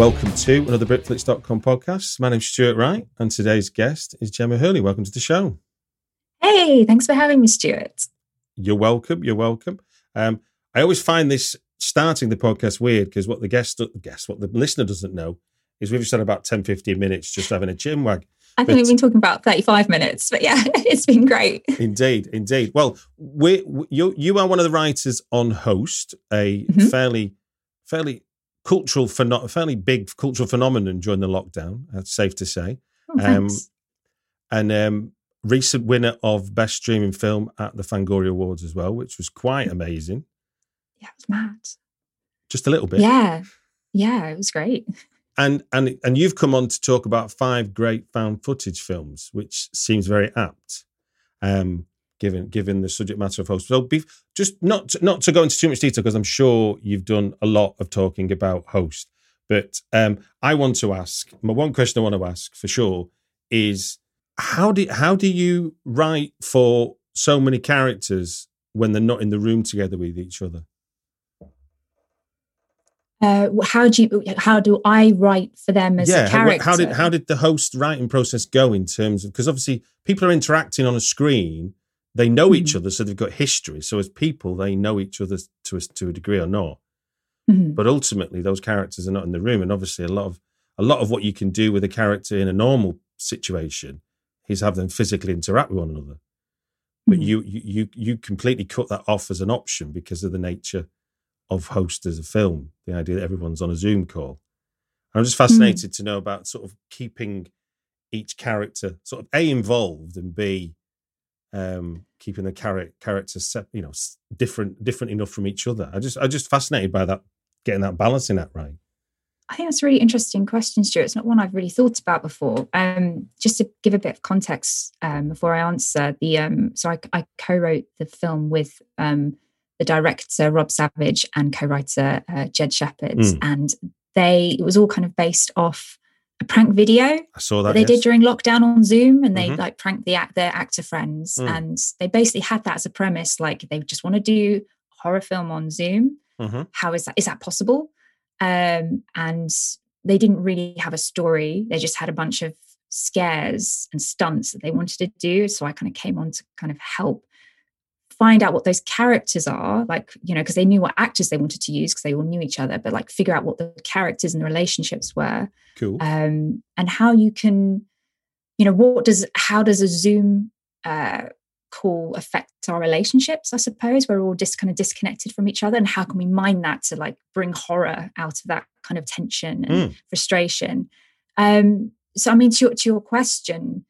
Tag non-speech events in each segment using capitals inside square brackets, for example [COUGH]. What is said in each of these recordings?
Welcome to another Britflicks.com podcast. My name's Stuart Wright, and today's guest is Gemma Hurley. Welcome to the show. Hey, thanks for having me, Stuart. You're welcome. You're welcome. Um, I always find this starting the podcast weird because what the guest, guess what the listener doesn't know is we've just had about 10, 15 minutes just having a chin wag. I think but, we've been talking about 35 minutes, but yeah, [LAUGHS] it's been great. Indeed, indeed. Well, we you you are one of the writers on Host, a mm-hmm. fairly fairly cultural pheno- fairly big cultural phenomenon during the lockdown. That's safe to say. Oh, um, and um, recent winner of best streaming film at the Fangoria Awards as well, which was quite amazing. Yeah, it was mad. Just a little bit. Yeah, yeah, it was great. And and and you've come on to talk about five great found footage films, which seems very apt. Um, given given the subject matter of host. So be, just not to, not to go into too much detail because I'm sure you've done a lot of talking about host. But um, I want to ask my one question I want to ask for sure is how do how do you write for so many characters when they're not in the room together with each other? Uh, how do you how do I write for them as yeah, a character? How did how did the host writing process go in terms of because obviously people are interacting on a screen they know mm-hmm. each other, so they've got history. So as people, they know each other to a, to a degree or not. Mm-hmm. But ultimately, those characters are not in the room, and obviously, a lot of a lot of what you can do with a character in a normal situation is have them physically interact with one another. But mm-hmm. you you you completely cut that off as an option because of the nature of host as a film. The idea that everyone's on a Zoom call. I'm just mm-hmm. fascinated to know about sort of keeping each character sort of a involved and b um, keeping the char- characters, you know, different different enough from each other. I just I just fascinated by that, getting that balancing that right. I think that's a really interesting question, Stuart. It's not one I've really thought about before. Um, just to give a bit of context um, before I answer, the um, so I, I, co-wrote the film with um, the director Rob Savage and co-writer uh, Jed Shepherd, mm. and they it was all kind of based off a prank video. I saw that, that they yes. did during lockdown on Zoom, and they mm-hmm. like pranked the act their actor friends, mm. and they basically had that as a premise. Like they just want to do horror film on Zoom. Mm-hmm. How is that? Is that possible? Um, and they didn't really have a story. They just had a bunch of scares and stunts that they wanted to do. So I kind of came on to kind of help find out what those characters are like you know because they knew what actors they wanted to use because they all knew each other but like figure out what the characters and the relationships were. Cool. Um and how you can you know what does how does a zoom uh call affect our relationships i suppose? We're all just kind of disconnected from each other and how can we mine that to like bring horror out of that kind of tension and mm. frustration? Um so i mean to your, to your question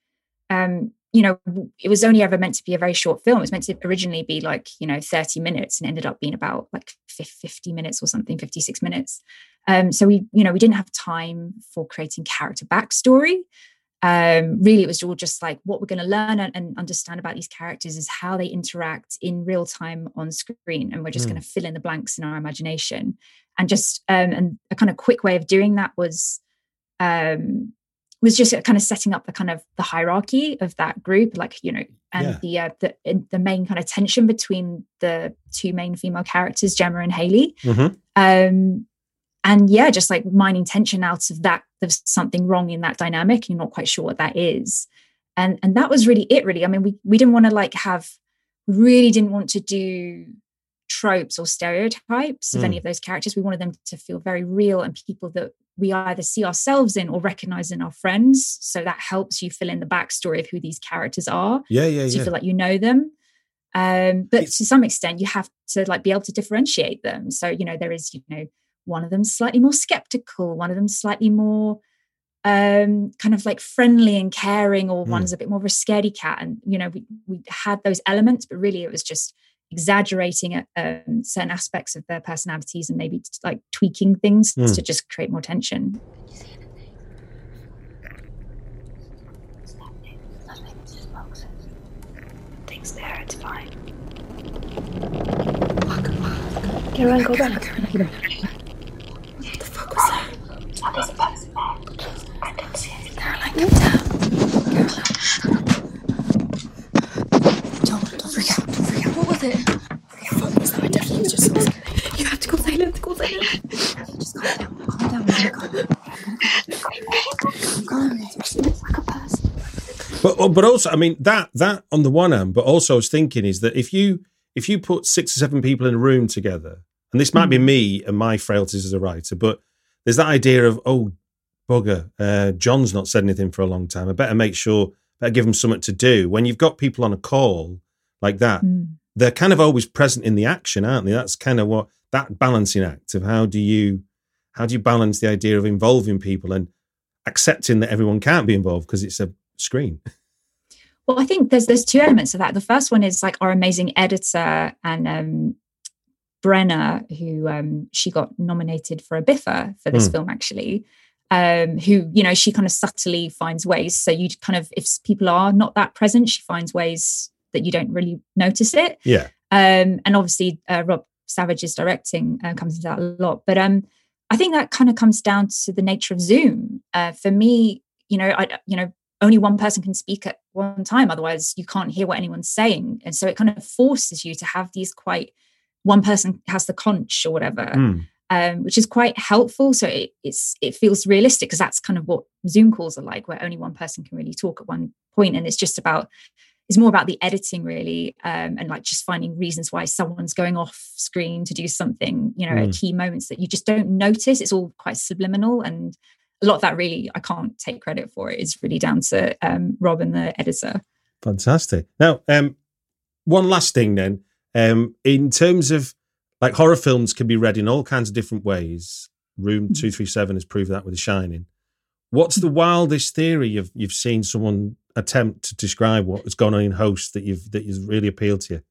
um you know, it was only ever meant to be a very short film. It was meant to originally be like, you know, 30 minutes and ended up being about like 50 minutes or something, 56 minutes. Um, so we, you know, we didn't have time for creating character backstory. Um, really, it was all just like what we're going to learn and, and, understand about these characters is how they interact in real time on screen. And we're just mm. going to fill in the blanks in our imagination. And just, um, and a kind of quick way of doing that was, um, was just kind of setting up the kind of the hierarchy of that group like you know and yeah. the uh, the the main kind of tension between the two main female characters gemma and haley mm-hmm. um and yeah just like mining tension out of that there's something wrong in that dynamic you're not quite sure what that is and and that was really it really i mean we we didn't want to like have really didn't want to do tropes or stereotypes of mm. any of those characters we wanted them to feel very real and people that we either see ourselves in or recognize in our friends. So that helps you fill in the backstory of who these characters are. Yeah, yeah, so you yeah. feel like you know them. Um, but it's, to some extent, you have to like be able to differentiate them. So you know there is you know one of them slightly more skeptical, one of them slightly more um kind of like friendly and caring or mm. one's a bit more of a scaredy cat and you know we, we had those elements but really it was just exaggerating um, certain aspects of their personalities and maybe like tweaking things mm. to just create more tension. Things there, it's fine. Get around, go back. What the fuck was that? There's a person there. I didn't see anything. Caroline, get down. Don't, don't freak out. Don't freak out. What was it? Was that? I definitely was just. You have to go silent. Go silent. Just calm down. Calm down. Calm down. like a person. But but also, I mean that that on the one hand, but also I was thinking is that if you if you put six or seven people in a room together, and this might be me and my frailties as a writer, but there's that idea of oh bugger, uh, John's not said anything for a long time. I better make sure, better give him something to do. When you've got people on a call like that, Mm. They're kind of always present in the action, aren't they? That's kind of what that balancing act of how do you how do you balance the idea of involving people and accepting that everyone can't be involved because it's a screen. Well, I think there's there's two elements of that. The first one is like our amazing editor and um, Brenna, who um, she got nominated for a BIFA for this Hmm. film, actually. Um, who you know she kind of subtly finds ways. So you kind of if people are not that present, she finds ways that you don't really notice it. Yeah. Um, and obviously uh, Rob Savage's directing uh, comes into that a lot. But um, I think that kind of comes down to the nature of Zoom. Uh, for me, you know, I you know only one person can speak at one time otherwise you can't hear what anyone's saying and so it kind of forces you to have these quite one person has the conch or whatever Mm. um, which is quite helpful so it, it's it feels realistic because that's kind of what zoom calls are like where only one person can really talk at one point and it's just about it's more about the editing really um, and like just finding reasons why someone's going off screen to do something you know at key moments that you just don't notice it's all quite subliminal and a lot of that really I can't take credit for it. It's really down to um, Rob and the editor. Fantastic. Now, um, one last thing then. Um, in terms of like horror films can be read in all kinds of different ways. Room Mhm. two three seven has proved that with The Shining. What's the wildest theory you've you've seen someone attempt to describe what has gone on in Host that you've that has really appealed to you?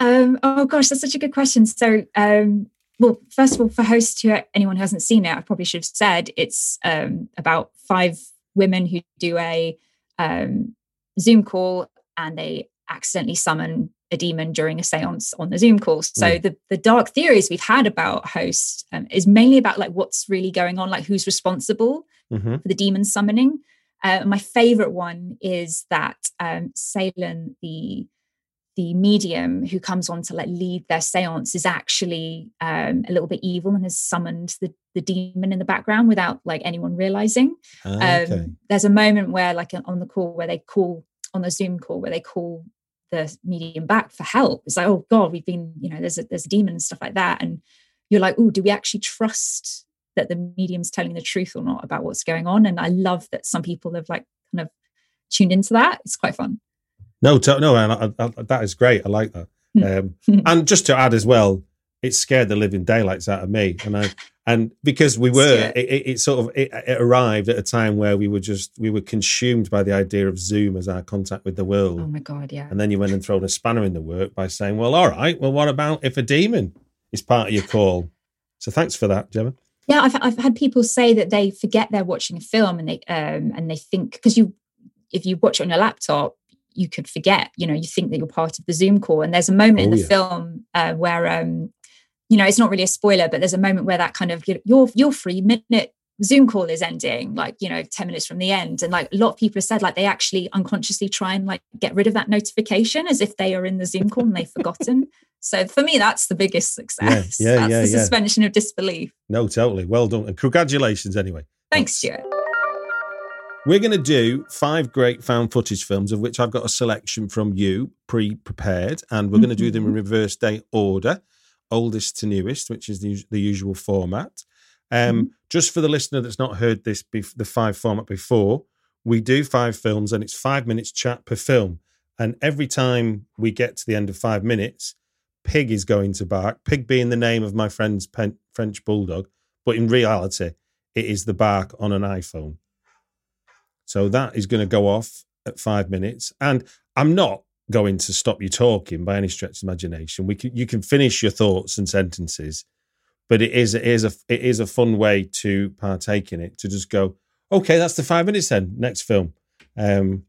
Um, oh gosh, that's such a good question. So, um, well, first of all, for host to anyone who hasn't seen it, I probably should have said it's um, about five women who do a um, Zoom call and they accidentally summon a demon during a séance on the Zoom call. So Mm. the the dark theories we've had about host um, is mainly about like what's really going on, like who's responsible Mm-hmm. for the demon summoning. Uh, my favorite one is that um, Seylan, the the medium who comes on to like lead their seance, is actually um, a little bit evil and has summoned the the demon in the background without like anyone realizing. Um, Ah, okay. there's a moment where, like on the call, where they call on the Zoom call, where they call the medium back for help. It's like, oh God, we've been, you know, there's a there's a demon and stuff like that, and you're like, oh, do we actually trust that the medium's telling the truth or not about what's going on? And I love that some people have like kind of tuned into that. It's quite fun. No, to, no, and I, I, that is great. I like that. Um, [LAUGHS] and just to add as well, it scared the living daylights out of me, and I and because we were, it, it, it sort of it, it arrived at a time where we were just we were consumed by the idea of Zoom as our contact with the world, Oh my God, yeah. and then you went and thrown a spanner in the work by saying, "Well, all right, well, what about if a demon is part of your call?" So thanks for that, Gemma. Yeah, I've I've had people say that they forget they're watching a film and they um and they think because you if you watch it on your laptop you could forget you know you think that you're part of the Zoom call. And there's a moment in Oh, the yeah. film uh, where um you know it's not really a spoiler but there's a moment where that kind of your your free minute Zoom call is ending like you know 10 minutes from the end. And like a lot of people have said like they actually unconsciously try and like get rid of that notification as if they are in the Zoom call and they've forgotten so for me that's the biggest success yeah, that's yeah, the yeah. suspension of disbelief No, totally. Well done, and congratulations anyway. thanks Stuart We're going to do five great found footage films, of which I've got a selection from you pre prepared, and we're going to do them in reverse day order, oldest to newest, which is the, the usual format. Um, Just for the listener that's not heard this, bef- the five format before, we do five films and it's five minutes chat per film. And every time we get to the end of five minutes, Pig is going to bark, Pig being the name of my friend's pen- French bulldog, but in reality, it is the bark on an iPhone. So that is going to go off at five minutes. And I'm not going to stop you talking by any stretch of imagination. We can, you can finish your thoughts and sentences, but it is it is a it is a fun way to partake in it to just go, okay, that's the five minutes then. Next film. Um,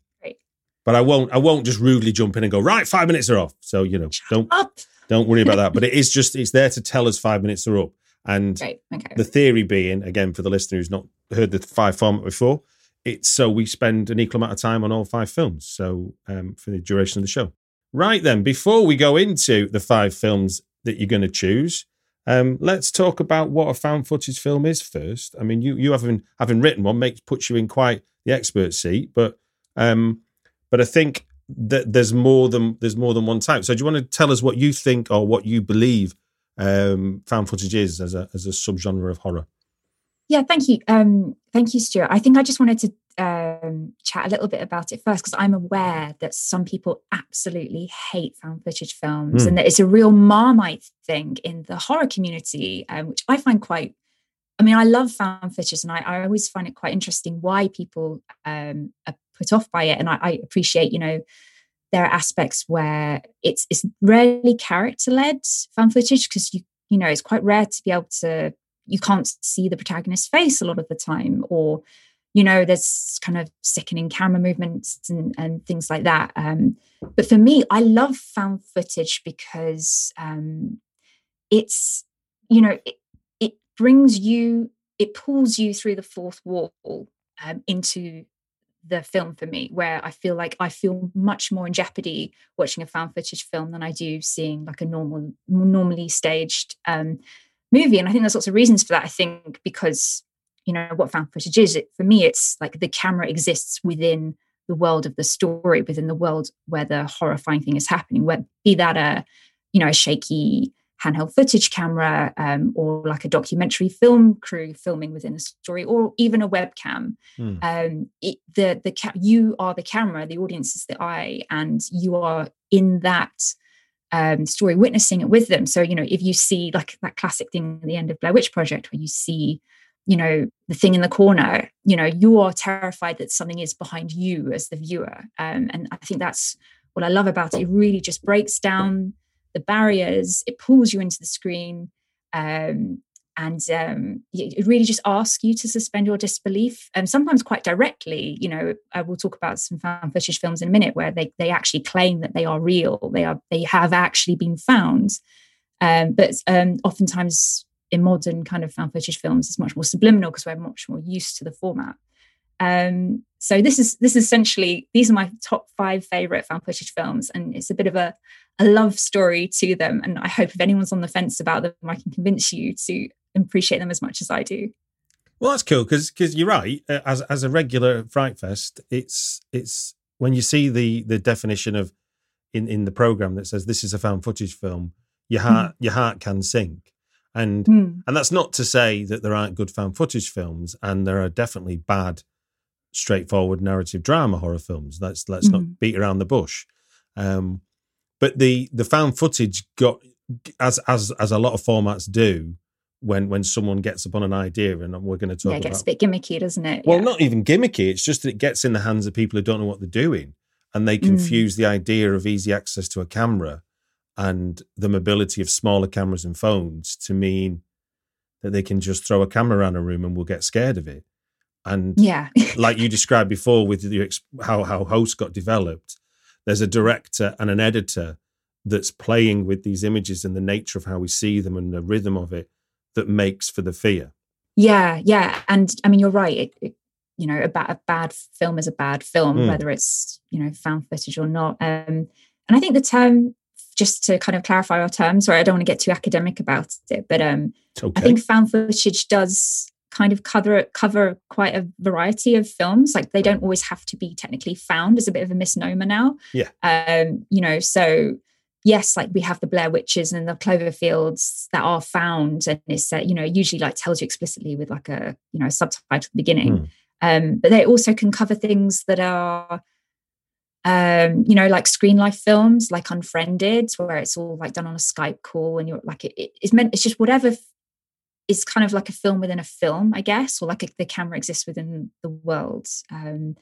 but I won't I won't just rudely jump in and go right. Five minutes are off. So you know don't up don't worry about that. But it [LAUGHS] is just it's there to tell us five minutes are up. And Great. Okay. the theory being, again, for the listener who's not heard the five format before, it's so we spend an equal amount of time on all five films. So um, for the duration of the show. Right then, before we go into the five films that you're going to choose, Um, let's talk about what a found footage film is first. I mean, you you having having written one makes puts you in quite the expert seat, but um, but I think that there's more than there's more than one type. So do you want to tell us what you think or what you believe um, found footage is as a as a subgenre of horror? Yeah, thank you, um, thank you, Stuart. I think I just wanted to um, chat a little bit about it first because I'm aware that some people absolutely hate found footage films mm. and that it's a real marmite thing in the horror community, um, which I find quite. I mean, I love found footage, and I, I always find it quite interesting why people um, are put off by it. And I, I appreciate, you know, there are aspects where it's it's rarely character led found footage because you you know it's quite rare to be able to you can't see the protagonist's face a lot of the time or you know there's kind of sickening camera movements and, and things like that um, but for me i love found footage because um, it's you know it, it brings you it pulls you through the fourth wall um, into the film for me where i feel like i feel much more in jeopardy watching a found footage film than i do seeing like a normal normally staged um, movie. And i think there's lots of reasons for that i think because you know what found footage is it, for me it's like the camera exists within the world of the story within the world where the horrifying thing is happening where be that a you know a shaky handheld footage camera um, or like a documentary film crew filming within a story or even a webcam. Mm. um, it, the the ca- you are the camera the audience is the eye and you are in that um, story witnessing it with them. So you know if you see like that classic thing at the end of blair witch project where you see you know the thing in the corner you know you are terrified that something is behind you as the viewer. Um, and i think that's what i love about it. It really just breaks down the barriers it pulls you into the screen um, and um, it really just asks you to suspend your disbelief and sometimes quite directly you know i will talk about some found footage films in a minute where they, they actually claim that they are real they are they have actually been found um, but um, oftentimes in modern kind of found footage films it's much more subliminal because we're much more used to the format. Um, so this is this is essentially these are my top five favorite found footage films, and it's a bit of a, a love story to them. And I hope if anyone's on the fence about them, I can convince you to appreciate them as much as I do. Well, that's cool because because you're right. Uh, as as a regular Fright Fest, it's it's when you see the the definition of in in the program that says this is a found footage film, your heart mm. your heart can sink and mm. and that's not to say that there aren't good found footage films, and there are definitely bad, straightforward narrative drama horror films. Let's let's mm. not beat around the bush. Um, but the the found footage got as as as a lot of formats do when when someone gets upon an idea and we're going to talk yeah, it gets about, a bit gimmicky doesn't it well yeah. not even gimmicky it's just that it gets in the hands of people who don't know what they're doing and they hmm. confuse mm. the idea of easy access to a camera and the mobility of smaller cameras and phones to mean that they can just throw a camera around a room and we'll get scared of it. And yeah, [LAUGHS] like you described before with your, how how host got developed, there's a director and an editor that's playing with these images and the nature of how we see them and the rhythm of it that makes for the fear. Yeah, yeah, and I mean you're right. It, it, you know, a, ba- a bad film is a bad film, mm. whether it's you know found footage or not. Um, and I think the term just to kind of clarify our terms, sorry, I don't want to get too academic about it, but um, okay. I think found footage does kind of cover cover quite a variety of films. Like they don't always have to be technically found as a bit of a misnomer now. Yeah. Um, you know, so yes, like we have the Blair Witches and the Cloverfields that are found, and it's uh, you know usually like tells you explicitly with like a you know subtitle at the beginning. Mm. Um, but they also can cover things that are um, you know, like screen life films, like Unfriended, where it's all like done on a Skype call, and you're like, it, it's meant, it's just whatever is kind of like a film within a film, I guess, or like a, the camera exists within the world. Um,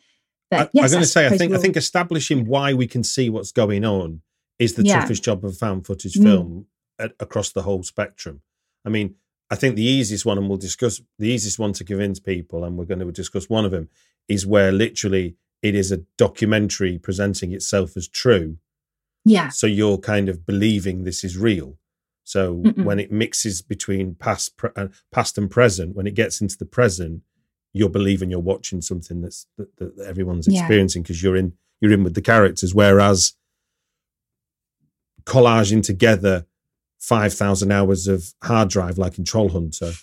but I, yes, I'm going to say, I think, we'll... I think establishing why we can see what's going on is the yeah. toughest job of found footage mm. film mm. at, across the whole spectrum. I mean, I think the easiest one, and we'll discuss the easiest one to convince people, and we're going to discuss one of them, is where literally it is a documentary presenting itself as true. Yeah. So you're kind of believing this is real. So Mm-mm. when it mixes between past, pre- uh, past and present, when it gets into the present, you're believing you're watching something that's that, that everyone's experiencing because yeah. you're in you're in with the characters. Whereas collaging together five thousand hours of hard drive, like in Troll Hunter,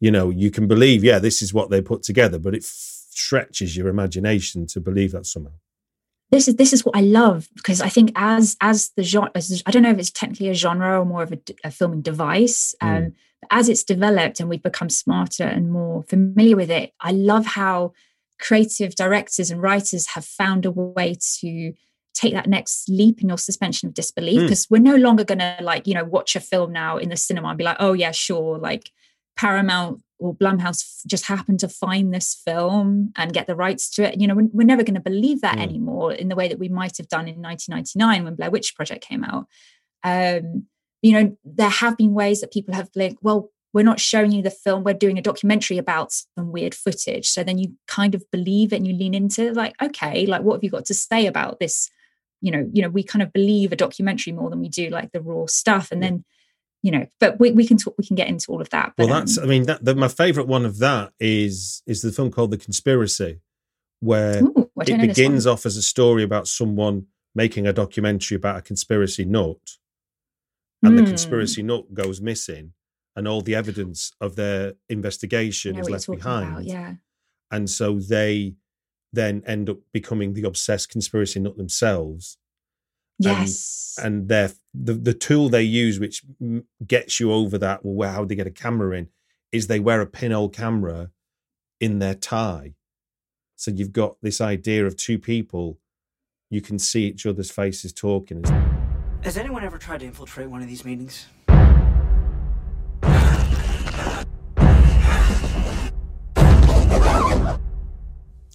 you know, you can believe, yeah, this is what they put together, but it f- stretches your imagination to believe that somehow this is this is what I love because I think as as the genre, as, I don't know if it's technically a genre or more of a, a filming device. Mm. Um, as it's developed and we've become smarter and more familiar with it, I love how creative directors and writers have found a way to take that next leap in your suspension of disbelief because mm. we're no longer going to like you know watch a film now in the cinema and be like oh yeah sure like paramount or blumhouse just happened to find this film and get the rights to it you know we're, we're never going to believe that mm. anymore in the way that we might have done in 1999 when blair witch project came out. Um you know there have been ways that people have like well we're not showing you the film we're doing a documentary about some weird footage. So then you kind of believe it and you lean into like okay like what have you got to say about this? You know you know we kind of believe a documentary more than we do like the raw stuff. And then you know but we, we can talk we can get into all of that but, well that's um, i mean that the, my favorite one of that is is the film called the conspiracy where ooh, it begins off as a story about someone making a documentary about a conspiracy nut and mm. the hmm. conspiracy nut goes missing and all the evidence of their investigation is left behind about, yeah and so they then end up becoming the obsessed conspiracy nut themselves yes. and, and they're the, the tool they use which gets you over that well how do they get a camera in is they wear a pinhole camera in their tie. So you've got this idea of two people you can see each other's faces talking. Has anyone ever tried to infiltrate one of these meetings?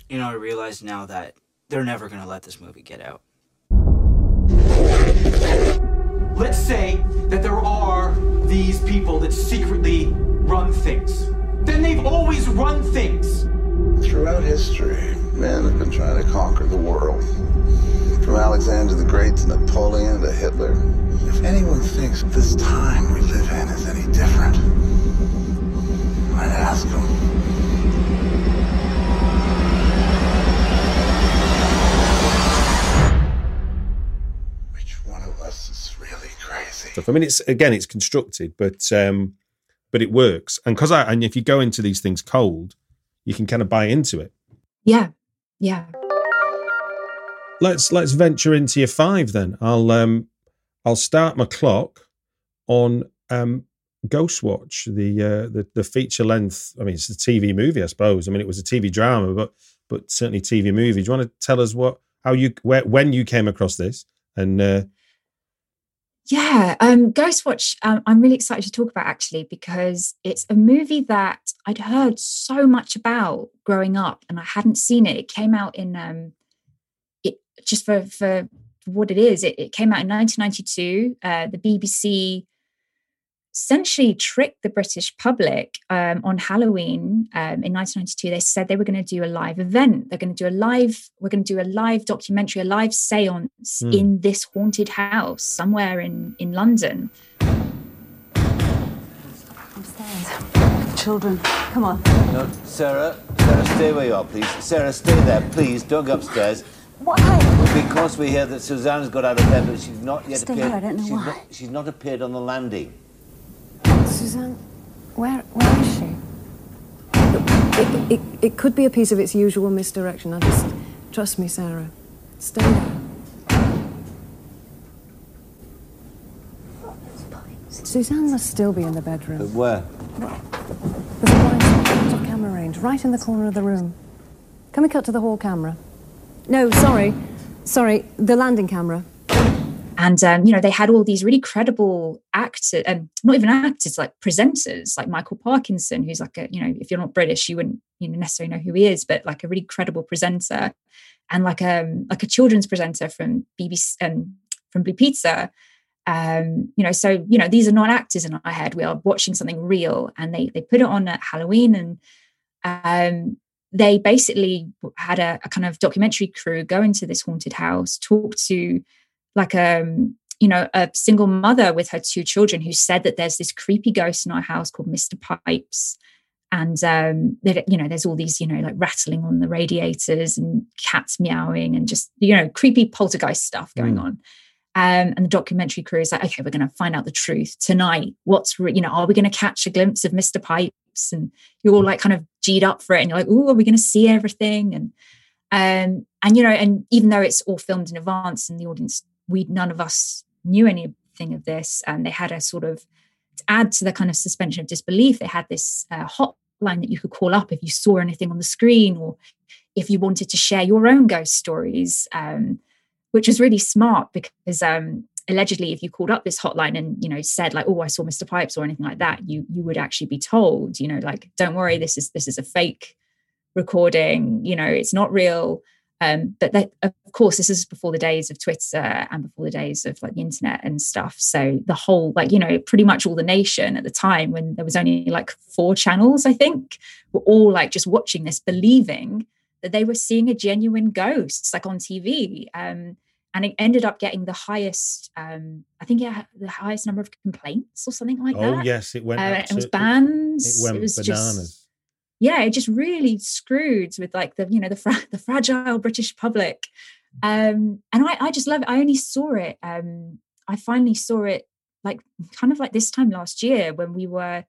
You know i realize now that they're never going to let this movie get out Let's say that there are these people that secretly run things. Then they've always run things. Throughout history, men have been trying to conquer the world. From Alexander the Great to Napoleon to Hitler. If anyone thinks this time we live in is any different, I'd ask them. Stuff. I mean, it's again, it's constructed, but um, but it works. And because I and if you go into these things cold, you can kind of buy into it. Yeah, yeah. Let's let's venture into your five then. I'll um I'll start my clock on um Ghostwatch, the uh, the the feature length. I mean, it's a TV movie, I suppose. I mean, it was a TV drama, but but certainly TV movie. Do you want to tell us what how you where when you came across this and uh, yeah, um, Ghostwatch, um, I'm really excited to talk about actually because it's a movie that I'd heard so much about growing up and I hadn't seen it. It came out in, um, it just for, for what it is, it, it came out in 1992. Uh, the BBC essentially tricked the British public um, on Halloween um, in 1992. They said they were going to do a live event. They're going to do a live, we're going to do a live documentary, a live seance mm. in this haunted house somewhere in, in London. Upstairs. Children, come on. No, Sarah, Sarah, stay where you are, please. Sarah, stay there, please. Don't go upstairs. Why? Because we hear that Suzanne's got out of bed, but she's not yet Stay appeared. Here, I don't know she's why. Not, she's not appeared on the landing. Suzanne, where, where is she? It, it, it could be a piece of its usual misdirection. I just trust me, Sarah. Stay there. Suzanne must still be in the bedroom. But where? There's a blind of camera range right in the corner of the room. Can we cut to the hall camera? No, sorry. Sorry, the landing camera. And um, you know, they had all these really credible actors, um, not even actors, like presenters, like Michael Parkinson, who's like a, you know, if you're not British, you wouldn't you know necessarily know who he is, but like a really credible presenter, and like a um, like a children's presenter from BBC um, from Blue Peter. Um, you know, so you know, these are not actors in our head. We are watching something real, and they they put it on at Halloween, and um, they basically had a, a kind of documentary crew go into this haunted house, talk to like um you know a single mother with her two children who said that there's this creepy ghost in our house called Mr. Pipes and um that you know there's all these you know like rattling on the radiators and cats meowing and just you know creepy poltergeist stuff going mm. on Um, and the documentary crew is like, okay, we're going to find out the truth tonight. What's, re- you know, are we going to catch a glimpse of Mr. Pipes? And you're all like kind of G'd up for it. And you're like, oh, are we going to see everything? And, um, and, you know, and even though it's all filmed in advance and the audience, we, none of us knew anything of this. And they had a sort of, to add to the kind of suspension of disbelief, they had this uh, hotline that you could call up if you saw anything on the screen or if you wanted to share your own ghost stories. Um, which was really smart because um, allegedly if you called up this hotline and you know said like oh i saw mr pipes or anything like that you you would actually be told you know like don't worry this is this is a fake recording you know it's not real um, but that, of course this is before the days of twitter and before the days of like the internet and stuff. So the whole like you know pretty much all the nation at the time when there was only like four channels i think were all like just watching this believing that they were seeing a genuine ghost like on tv um, and it ended up getting the highest um i think yeah the highest number of complaints or something like oh, that. oh yes it went uh, it was banned it, it went it was bananas. just, yeah it just really screwed with like the you know the fra- [LAUGHS] the fragile british public. Um and i i just love it. I only saw it um i finally saw it like kind of like this time last year when we were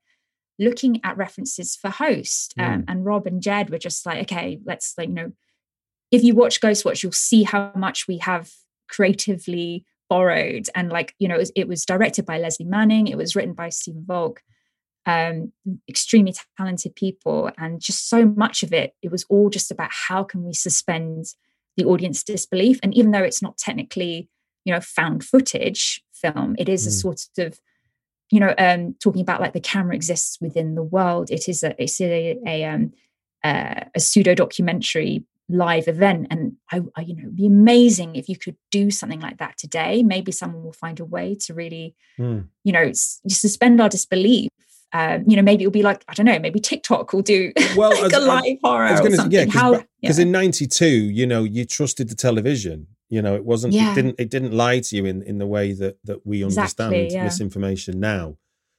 looking at references for host um, Mm. and rob and jed were just like okay let's like you know if you watch ghost watch you'll see how much we have creatively borrowed. And like you know it was, it was directed by lesley manning it was written by stephen volk um extremely talented people and just so much of it it was all just about how can we suspend the audience disbelief? And even though it's not technically you know found footage film it is a Mm. sort of you know um talking about like the camera exists within the world. It is a it's a, a um uh, a pseudo documentary live event. And I, I you know it'd be amazing if you could do something like that today. Maybe someone will find a way to really Mm. you know suspend our disbelief um, you know maybe it'll be like i don't know maybe tiktok will do [LAUGHS] Well, like as- a live horror I was or something yeah, because yeah. in '92, you know, you trusted the television. You know, it wasn't. Yeah. It didn't. It didn't lie to you in in the way that that we understand Exactly, yeah. misinformation now.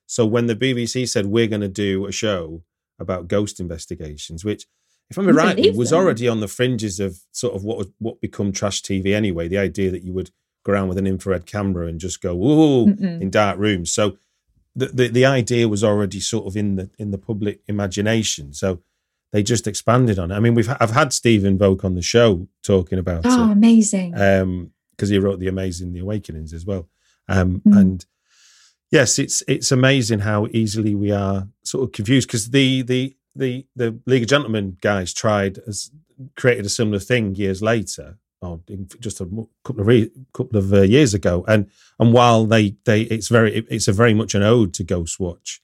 So when the BBC said we're going to do a show about ghost investigations, which, if I'm right, was them. already on the fringes of sort of what was- what become trash TV anyway. The idea that you would go around with an infrared camera and just go ooh Mm-mm. in dark rooms. So the, the the idea was already sort of in the in the public imagination. So they just expanded on it. I mean, we've I've had Stephen Volk on the show talking about oh it amazing um because he wrote the amazing the awakenings as well um Mm. and yes it's it's amazing how easily we are sort of confused because the the the the league of gentlemen guys tried as created a similar thing years later in just a couple of re- couple of uh, years ago and and while they they it's very it- it's a very much an ode to ghost watch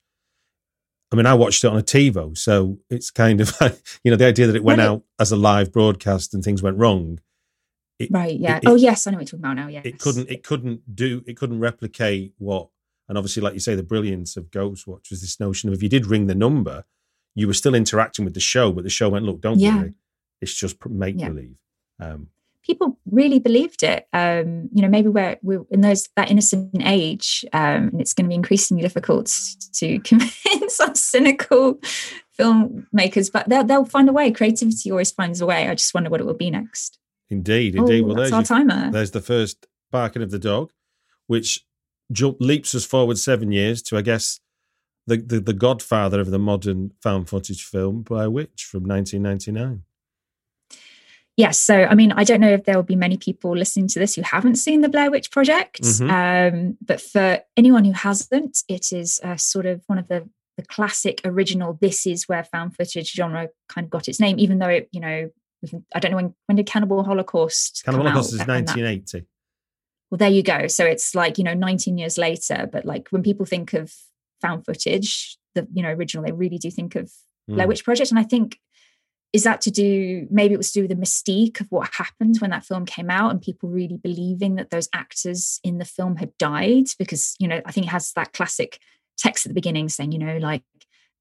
I mean, I watched it on a TiVo, so it's kind of [LAUGHS] you know the idea that it went Right. out as a live broadcast and things went wrong. It, right yeah it- oh yes i know what you're talking about now yeah it couldn't it couldn't do it couldn't replicate what and obviously like you say the brilliance of ghostwatch was this notion of if you did ring the number you were still interacting with the show but the show went look don't Yeah. worry it's just make Yeah. believe um people really believed it. Um, you know, maybe we're we're in those that innocent age, um, and it's going to be increasingly difficult to [LAUGHS] convince our cynical filmmakers, but they'll they'll find a way. Creativity always finds a way. I just wonder what it will be next. indeed Oh, indeed well that's there's our timer. there's the first barking of the dog which jump leaps us forward seven years to i guess the, the the godfather of the modern found footage film Blair Witch from 1999 Yes. So, I mean, I don't know if there will be many people listening to this who haven't seen the Blair Witch Project, Mhm. um, but for anyone who hasn't, it is uh, sort of one of the the classic original. This is where found footage genre kind of got its name, even though it, you know, can, I don't know when when did Cannibal Holocaust. Cannibal Holocaust out? is And that- 1980 well, there you go. So it's like you know, 19 years later, but like when people think of found footage, the you know original, they really do think of Blair Mm. Witch Project. And I think is that to do maybe it was to do with the mystique of what happened when that film came out and people really believing that those actors in the film had died because you know I think it has that classic text at the beginning saying you know like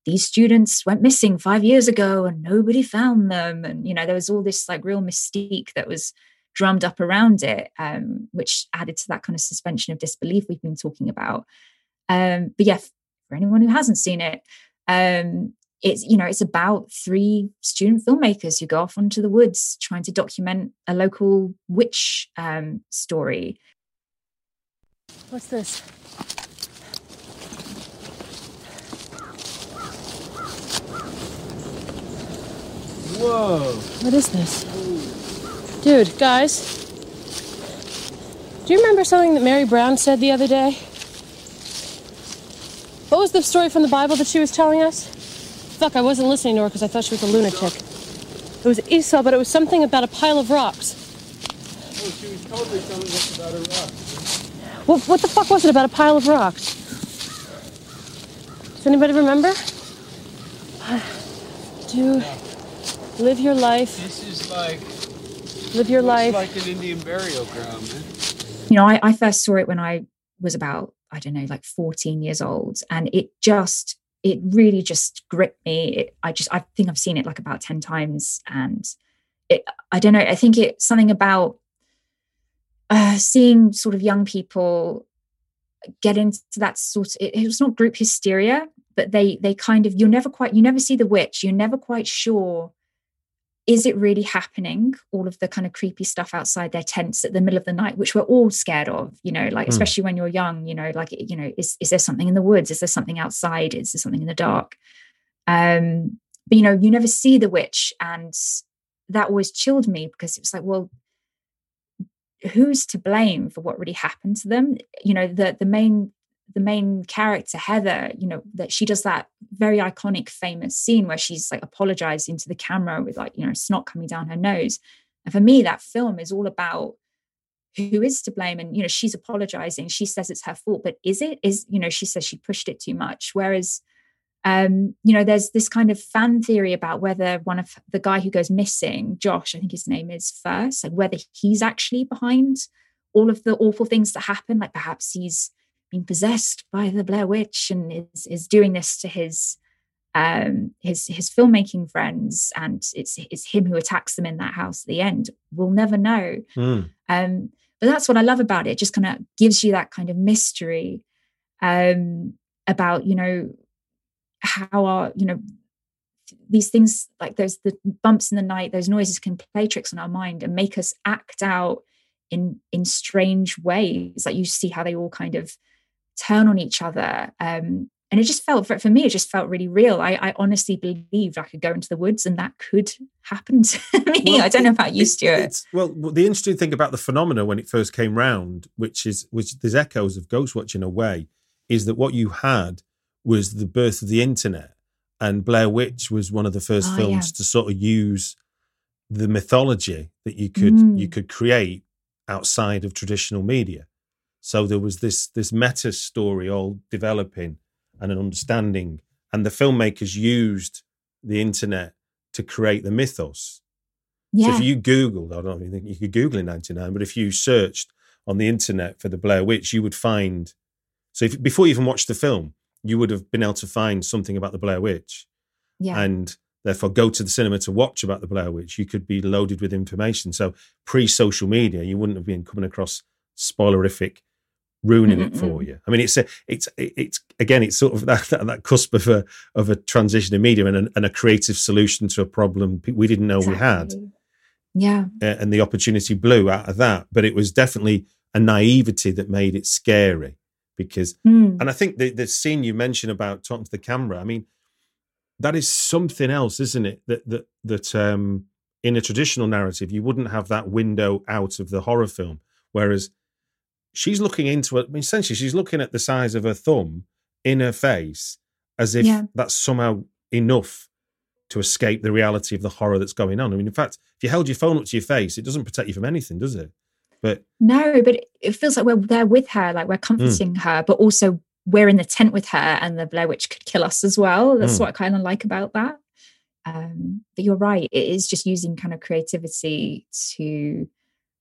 these students went missing five years ago and nobody found them. And you know there was all this like real mystique that was drummed up around it um, which added to that kind of suspension of disbelief we've been talking about. Um, but yeah for anyone who hasn't seen it um, it's you know it's about three student filmmakers who go off onto the woods trying to document a local witch um, story What's this? Whoa. What is this? Dude, guys. Do you remember something that Mary Brown said the other day? What was the story from the Bible that she was telling us? Fuck, I wasn't listening to her because I thought she was a lunatic. It was Esau, but it was something about a pile of rocks. Oh, she was totally telling us about her rock. What, what the fuck was it about a pile of rocks? Does anybody remember? [SIGHS] Do live your life. This is like Live your life. like an Indian burial ground, man. you know, I, I first saw it when I was about, I don't know, like 14 years old. And it just, it really just gripped me. It, I just, I think I've seen it like about 10 times. And it, I don't know, I think it's something about uh, seeing sort of young people get into that sort of, it, it was not group hysteria, but they, they kind of, you're never quite, you never see the witch. You're never quite sure is it really happening? All of the kind of creepy stuff outside their tents at the middle of the night which we're all scared of you know like Mm. especially when you're young you know like you know is, is there something in the woods? Is there something outside? Is there something in the dark? Um but you know you never see the witch and that always chilled me because it was like well who's to blame for what really happened to them? You know the the main the main character heather you know that she does that very iconic famous scene where she's like apologizing to the camera with like you know snot coming down her nose. And for me that film is all about who is to blame. And you know she's apologizing. She says it's her fault but is it? Is you know she says she pushed it too much. Whereas um you know there's this kind of fan theory about whether one of the guy who goes missing josh i think his name is first like whether he's actually behind all of the awful things that happen. Like perhaps he's been possessed by the blair witch and is is doing this to his um his his filmmaking friends and it's it's him who attacks them in that house at the end. We'll never know. Mm. um but that's what i love about it, it just kind of gives you that kind of mystery um about you know how our you know these things like those the bumps in the night those noises can play tricks on our mind and make us act out in in strange ways. Like you see how they all kind of turn on each other um and it just felt for, for me it just felt really real I, I honestly believed i could go into the woods and that could happen [LAUGHS] to me Well, i don't know about you stuart well, the interesting thing about the phenomena when it first came round, which is which there's echoes of Ghostwatch in a way, is that what you had was the birth of the internet, and Blair Witch was one of the first Oh, films yeah. to sort of use the mythology that you could Mm. you could create outside of traditional media. So there was this this meta story all developing and an understanding, and the filmmakers used the internet to create the mythos. So if you Googled, I don't even think you could Google in '99, but if you searched on the internet for the Blair Witch, you would find. So if, before you even watched the film, you would have been able to find something about the Blair Witch, yeah and therefore go to the cinema to watch about the Blair Witch. You could be loaded with information. So pre-social media, you wouldn't have been coming across spoilerific ruining it for you. I mean, it's a, it's it's again, it's sort of that that, that cusp of a of a transition in media and a, and a creative solution to a problem we didn't know we had yeah uh, and the opportunity blew out of that. But it was definitely a naivety that made it scary because, Mm. and I think the, the scene you mentioned about talking to the camera, I mean, that is something else, isn't it? That, that, that, um, in a traditional narrative, you wouldn't have that window out of the horror film. Whereas she's looking into it, I mean, essentially, she's looking at the size of her thumb in her face as if Yeah. that's somehow enough to escape the reality of the horror that's going on. I mean, in fact, if you held your phone up to your face, it doesn't protect you from anything, does it? But No, but it- feels like we're there with her, like we're comforting her, but also we're in the tent with her, and the Blair Witch could kill us as well. That's Mm. what I kind of like about that. Um, but you're right; it is just using kind of creativity to.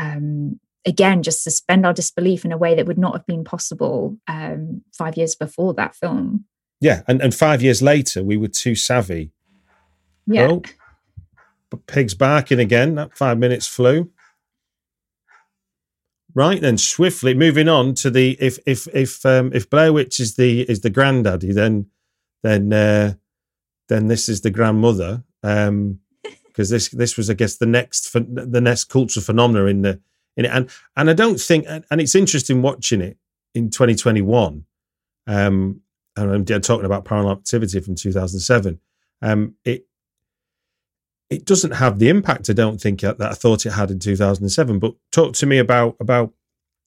Um, again just suspend our disbelief in a way that would not have been possible um, five years before that film. Yeah, and, and five years later, we were too savvy. Yeah. Oh, but pigs barking again. That five minutes flew. Right then, swiftly moving on to the if if if um, if Blair Witch is the is the granddaddy, then then uh, then this is the grandmother. Um, because this this was I guess the next the next cultural phenomenon in the in it, and and I don't think and it's interesting watching it in 2021. Um, and I'm talking about Paranormal Activity from 2007. Um, it it doesn't have the impact I don't think that I thought it had in 2007. But talk to me about about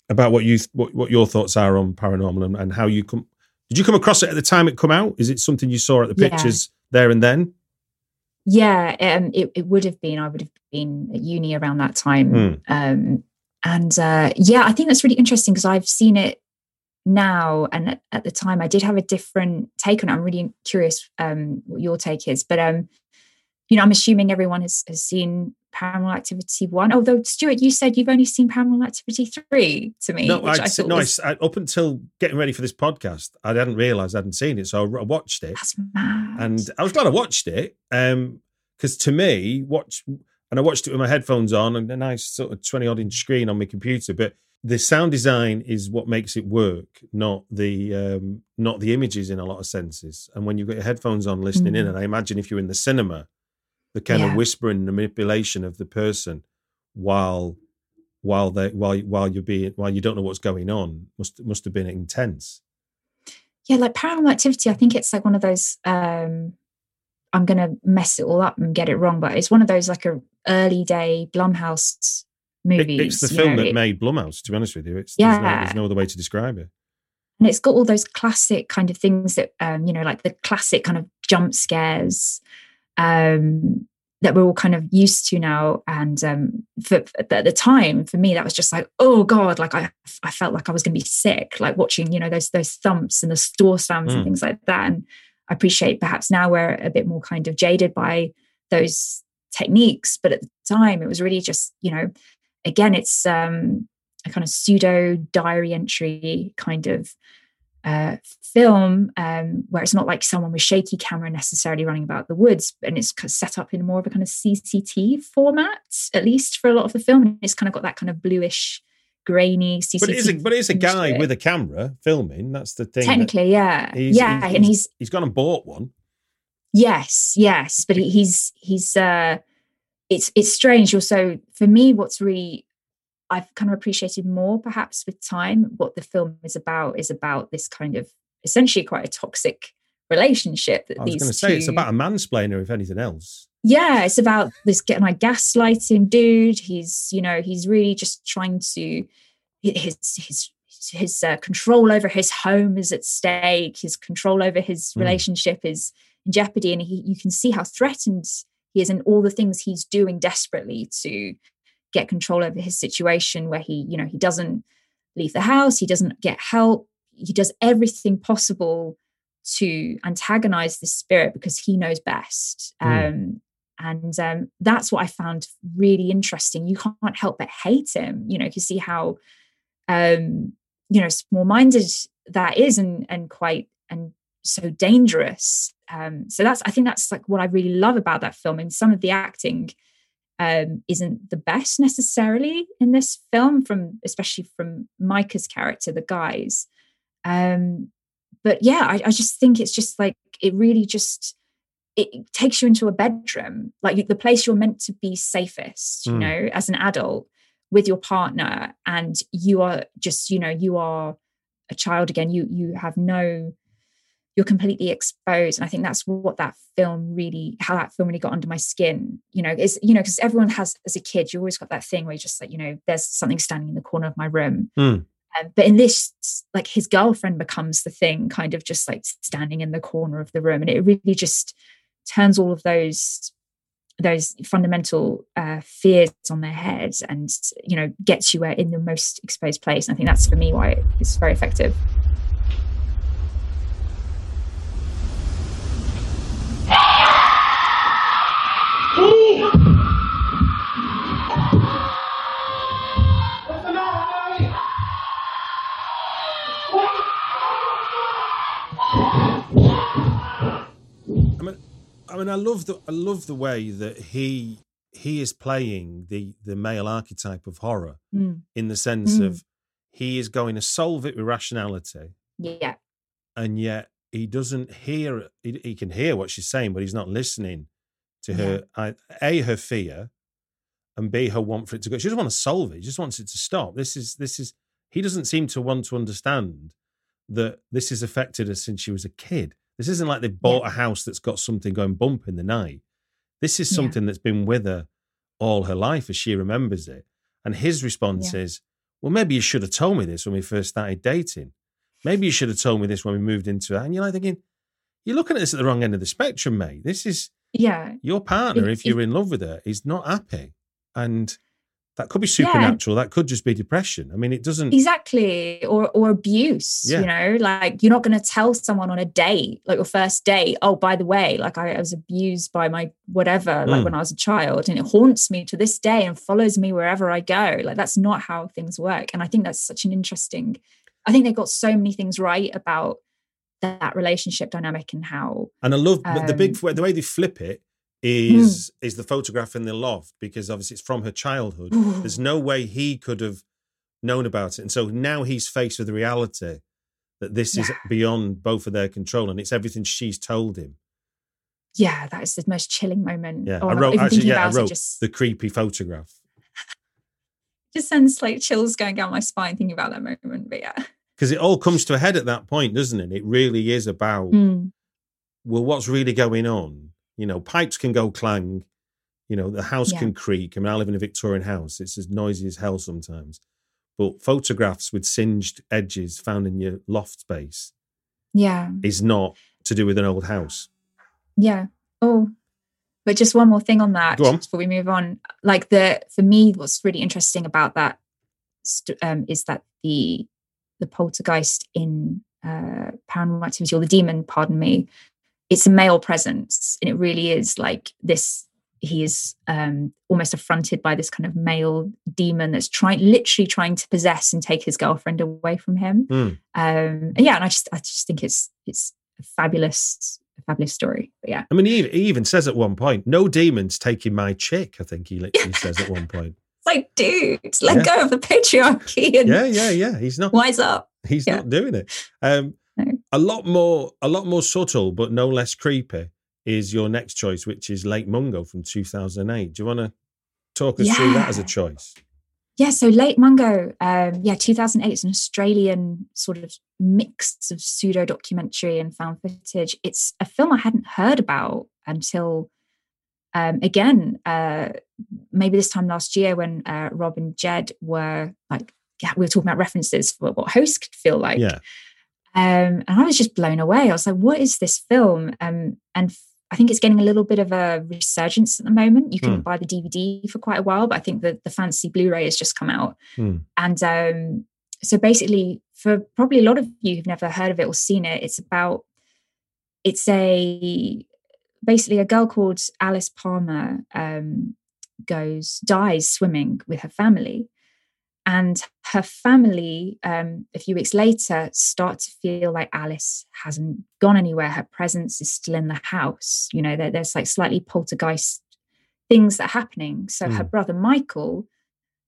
about what you what, what your thoughts are on paranormal and, and how you come. Did you come across it at the time it come out? Is it something you saw at the pictures yeah. there and then? Yeah, um, it it would have been. I would have been at uni around that time. Mm. Um, and uh, yeah, I think that's really interesting because I've seen it now and at, at, the time I did have a different take on it. I'm really curious um, what your take is, but um, you know, I'm assuming everyone has, has seen Paranormal Activity one. Although Stuart, you said you've only seen Paranormal Activity three to me. No, I, I no, was... I, up until getting ready for this podcast, I hadn't realised I hadn't seen it, so I watched it. That's mad. And I was glad I watched it because um, to me, watch and I watched it with my headphones on and a nice sort of twenty odd inch screen on my computer, but the sound design is what makes it work, not the um, not the images in a lot of senses. And when you've got your headphones on, listening mm. in, and I imagine if you're in the cinema, the kind yeah. of whispering, the manipulation of the person while while they while while you're being while you don't know what's going on must must have been intense. Yeah, like paranormal activity. I think it's like one of those. um I'm gonna mess it all up and get it wrong, but it's one of those like a early day Blumhouse movies. It, it's the film know, that made Blumhouse. To be honest with you, it's yeah. There's no, there's no other way to describe it. And it's got all those classic kind of things that um, you know, like the classic kind of jump scares um, that we're all kind of used to now. And um, for, at the time, for me, that was just like, oh god, like I, I felt like I was going to be sick, like watching, you know, those those thumps and the store slams mm. and things like that. And I appreciate perhaps now we're a bit more kind of jaded by those techniques, but at the time, it was really just, you know, again, it's um, a kind of pseudo diary entry kind of uh, film um, where it's not like someone with shaky camera necessarily running about the woods, and it's set up in more of a kind of CCT format, at least for a lot of the film. And it's kind of got that kind of bluish, grainy CCT. But it is a, but it is a guy with a camera filming. That's the thing. Technically, yeah, he's, yeah, he's, and he's he's gone and bought one. Yes, yes, but he, he's he's uh, it's it's strange. Also, for me, what's really I've kind of appreciated more, perhaps with time, what the film is about is about this kind of essentially quite a toxic relationship that I was going to say two... it's about a mansplainer, if anything else. Yeah, it's about this getting like gaslighting dude. He's you know he's really just trying to his his his uh, control over his home is at stake. His control over his mm. relationship is in jeopardy, and he, you can see how threatened he is, and all the things he's doing desperately to get control over his situation where he you know he doesn't leave the house he doesn't get help. He does everything possible to antagonize this spirit because he knows best. Mm. um, and um, that's what i found really interesting. You can't help but hate him you know you see how um, you know small-minded that is and and quite and so dangerous. Um, so that's i think that's like what i really love about that film and some of the acting um, isn't the best necessarily in this film, from especially from Micah's character, the guys. Um, but yeah, I, I just think it's just like it really just it takes you into a bedroom, like the place you're meant to be safest, you mm. know, as an adult with your partner, and you are just, you know, you are a child again. You you have no you're completely exposed. And i think that's what that film really how that film really got under my skin you know is you know because everyone has as a kid you always got that thing where you just like you know there's something standing in the corner of my room. Mm. um, but in this like his girlfriend becomes the thing kind of just like standing in the corner of the room. And it really just turns all of those those fundamental uh, fears on their heads and you know gets you in the most exposed place. And i think that's for me why it's very effective I mean, I love the I love the way that he he is playing the the male archetype of horror Mm. in the sense Mm. of he is going to solve it with rationality, Yeah. and yet he doesn't hear. He, he can hear what she's saying, but he's not listening to her. I, a her fear, and b her want for it to go. She doesn't want to solve it. She just wants it to stop. This is this is. He doesn't seem to want to understand that this has affected her since she was a kid. This isn't like they've bought a house that's got something going bump in the night. This is Yeah. something that's been with her all her life as she remembers it. And his response Yeah. is, Well, maybe you should have told me this when we first started dating. Maybe you should have told me this when we moved into it. And you're like thinking, You're looking at this at the wrong end of the spectrum, mate. This is Yeah. your partner, It- if you're in love with her, is not happy. And that could be Yeah. supernatural. That could just be depression. I mean, it doesn't. Exactly. Or or abuse. Yeah. You know, like you're not gonna tell someone on a date, like your first date, oh, by the way, like I, I was abused by my whatever, like Mm. when I was a child, and it haunts me to this day and follows me wherever I go. Like that's not how things work. And I think that's such an interesting, I think they've got so many things right about that relationship dynamic and how And I love but the big Um, the way they flip it is is the photograph in the loft because obviously it's from her childhood. [SIGHS] There's no way he could have known about it, and so now he's faced with the reality that this is beyond both of their control, and it's everything she's told him. yeah, that is the most chilling moment. Yeah, Oh, I wrote actually. Yeah, I wrote just the creepy photograph [LAUGHS] just sends like chills going down my spine thinking about that moment. But yeah. because it all comes to a head at that point, doesn't it? It really is about Mm. well, what's really going on? You know, pipes can go clang. You know, the house Yeah. can creak. I mean, I live in a Victorian house. It's as noisy as hell sometimes. But photographs with singed edges found in your loft space Yeah. is not to do with an old house. Yeah. Oh, but just one more thing on that on. before we move on. Like the for me, what's really interesting about that um, is that the the poltergeist in uh, Paranormal Activity or the demon, pardon me, it's a male presence, and it really is like this. He is um, almost affronted by this kind of male demon that's trying, literally trying to possess and take his girlfriend away from him. Mm. Um, and yeah, and I just, I just think it's it's a fabulous, a fabulous story. But yeah, I mean, he, he even says at one point, "No demons taking my chick." I think he literally [LAUGHS] says at one point. Like, dude, let Yeah. go of the patriarchy and Yeah, yeah, yeah. He's not. wise up. He's Yeah. not doing it. Um, A lot more, a lot more subtle, but no less creepy is your next choice, which is Lake Mungo from 2008. Do you want to talk us through that as a choice? Yeah, so Lake Mungo, um, yeah, 2008 is an Australian sort of mix of pseudo documentary and found footage. It's a film I hadn't heard about until, um, again, uh, maybe this time last year when uh, Rob and Jed were like, yeah, we were talking about references for what hosts could feel like. Yeah. Um, and I was just blown away. I was like, what is this film? Um, and f- I think it's getting a little bit of a resurgence at the moment. You can Hmm. buy the DVD for quite a while, but I think the, the fancy Blu ray has just come out. Hmm. And um, so basically, for probably a lot of you who've never heard of it or seen it, it's about, it's a, basically a girl called Alice Palmer um, goes, dies swimming with her family and her family um, a few weeks later start to feel like alice hasn't gone anywhere. Her presence is still in the house. You know there, there's like slightly poltergeist things that are happening. So her Mm. brother michael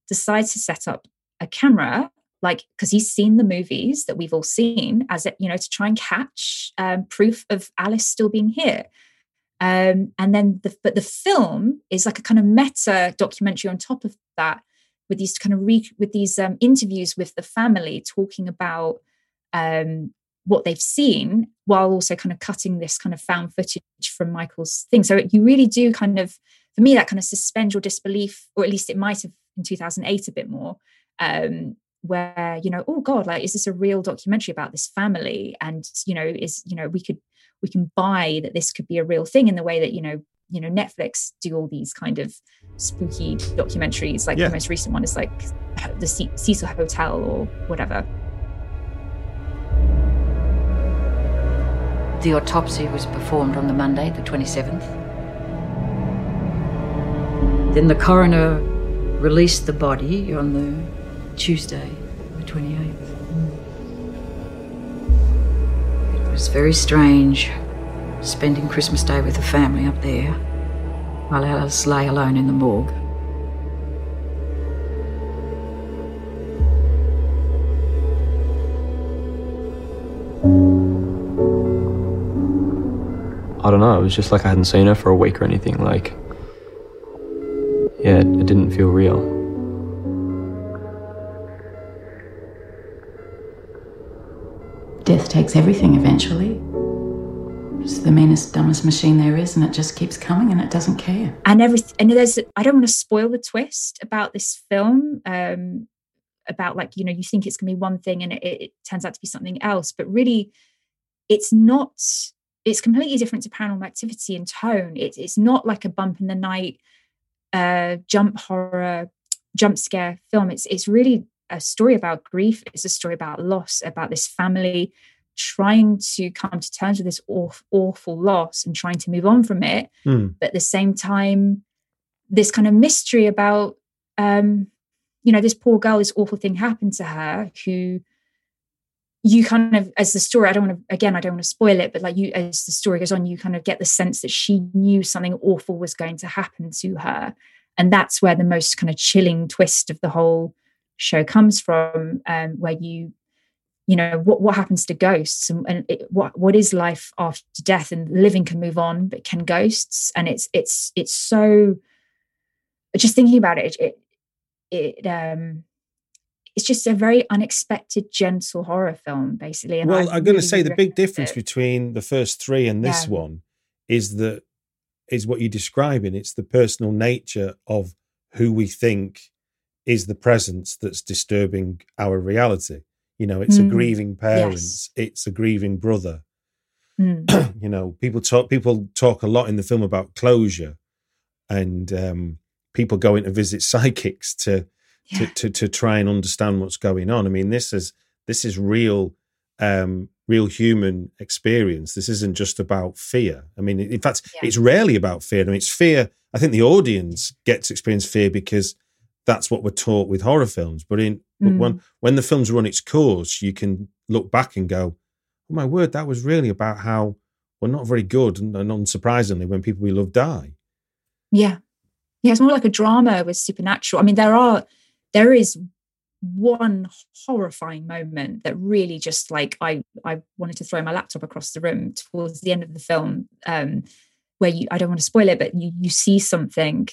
decides to set up a camera like because he's seen the movies that we've all seen as it you know to try and catch um, proof of alice still being here. Um, and then the but the film is like a kind of meta documentary on top of that with these kind of re- with these um, interviews with the family talking about um, what they've seen while also kind of cutting this kind of found footage from Michael's thing. So you really do kind of, for me, that kind of suspend your disbelief, or at least it might have in 2008 a bit more, um, where you know, oh God, like is this a real documentary about this family? And you know, is you know, we could we can buy that this could be a real thing in the way that you know you know netflix do all these kind of spooky documentaries like Yeah. the most recent one is like the Ce- cecil hotel or whatever The autopsy was performed on the Monday, the 27th. Then the coroner released the body on the Tuesday, the 28th. It was very strange. spending Christmas Day with the family up there, while Alice lay alone in the morgue. I don't know, it was just like I hadn't seen her for a week or anything. Like, yeah, it, it didn't feel real. Death takes everything eventually. It's the meanest, dumbest machine there is, and it just keeps coming and it doesn't care. and everything and there's i don't want to spoil the twist about this film um about like you know you think it's going to be one thing and it, it turns out to be something else but really it's not it's completely different to paranormal activity in tone. It, it's not like a bump in the night uh jump horror jump scare film. It's it's really a story about grief. It's a story about loss about this family trying to come to terms with this awful, awful loss and trying to move on from it Hmm. but at the same time this kind of mystery about um you know this poor girl this awful thing happened to her who you kind of as the story i don't want to again i don't want to spoil it but like you as the story goes on you kind of get the sense that she knew something awful was going to happen to her and that's where the most kind of chilling twist of the whole show comes from um where you you know what what happens to ghosts and, and it, what what is life after death and living can move on but can ghosts and it's it's it's so just thinking about it it it um it's just a very unexpected gentle horror film basically and well, I I'm going to say the big difference it. between the first three and this Yeah. one is that is what you're describing. It's the personal nature of who we think is the presence that's disturbing our reality. You know, it's a Mm. grieving parent, Yes. it's a grieving brother. Mm. [CLEARS THROAT] you know, people talk people talk a lot in the film about closure, and um, people going to visit [LAUGHS] psychics to, to to to try and understand what's going on. I mean, this is this is real, um, real human experience. This isn't just about fear. I mean, in fact, it's rarely about fear. I mean, it's fear. I think the audience gets experience fear because that's what we're taught with horror films. But in but Mm. when when the film's run its course, you can look back and go, "Oh my word, that was really about how we're not very good." And, and unsurprisingly, when people we love die, Yeah. Yeah, it's more like a drama with supernatural. I mean, there are there is one horrifying moment that really just like I I wanted to throw my laptop across the room towards the end of the film, um, where you I don't want to spoil it, but you you see something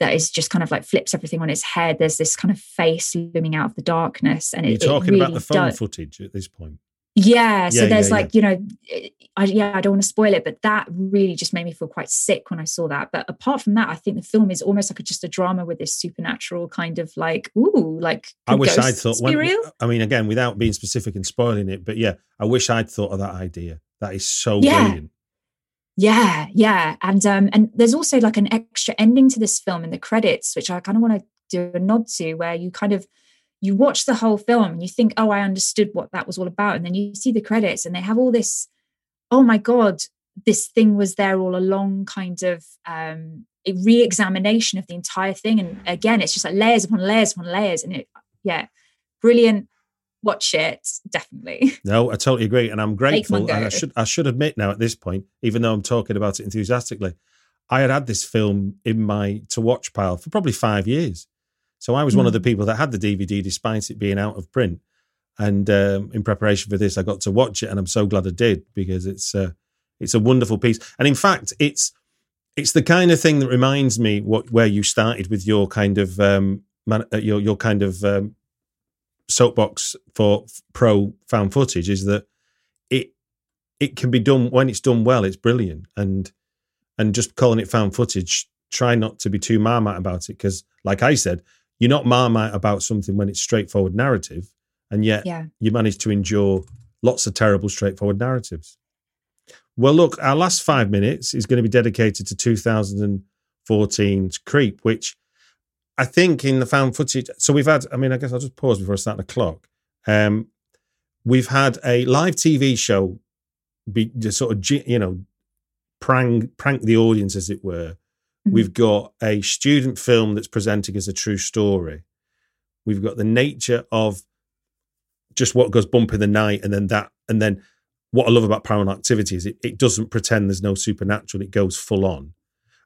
that is just kind of like flips everything on its head. There's this kind of face looming out of the darkness, and you're it, it talking really about the phone does- footage at this point. yeah. So Yeah, there's yeah, like, you know, I, yeah, I don't want to spoil it, but that really just made me feel quite sick when I saw that. But apart from that, I think the film is almost like a, just a drama with this supernatural kind of like, ooh, like, I wish I'd thought. When, real? I mean, again, without being specific and spoiling it, but yeah, I wish I'd thought of that idea. That is so Yeah. brilliant. Yeah, yeah. And um, and there's also like an extra ending to this film in the credits, which I kind of want to do a nod to, where you kind of you watch the whole film and you think, oh, I understood what that was all about. And then you see the credits and they have all this, oh my God, this thing was there all along, kind of um a re-examination of the entire thing. And again, it's just like layers upon layers upon layers. And it yeah, brilliant. Watch it, definitely. No, I totally agree, and I'm grateful. And I should I should admit now at this point, even though I'm talking about it enthusiastically, I had had this film in my to watch pile for probably five years. So I was one of the Mm. people that had the DVD despite it being out of print. And um, in preparation for this, I got to watch it, and I'm so glad I did because it's uh, it's a wonderful piece. And in fact, it's it's the kind of thing that reminds me what where you started with your kind of um, man, uh, your your kind of um, soapbox for pro found footage is that it it can be done when it's done well. It's brilliant, and and just calling it found footage. Try not to be too marmite about it because, like I said, you're not marmite about something when it's straightforward narrative, and yet Yeah. you manage to endure lots of terrible straightforward narratives. Well, look, our last five minutes is going to be dedicated to 2014's Creep, which I think in the found footage. So we've had, I mean, I guess I'll just pause before I start the clock. Um, we've had a live TV show be just sort of, you know, prank, prank the audience, as it were. We've got a student film that's presenting as a true story. We've got the nature of just what goes bump in the night, and then that, and then what I love about Paranormal Activity is it, it doesn't pretend there's no supernatural; it goes full on.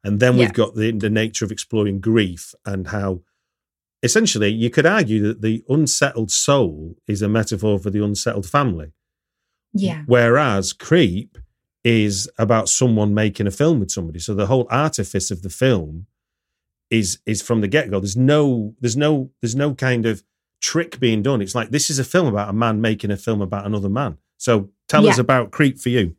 And then Yeah. we've got the the nature of exploring grief and how, essentially, you could argue that the unsettled soul is a metaphor for the unsettled family. Yeah. Whereas Creep is about someone making a film with somebody. So the whole artifice of the film is is from the get go. There's no there's no there's no kind of trick being done. It's like this is a film about a man making a film about another man. So tell us about Creep for you.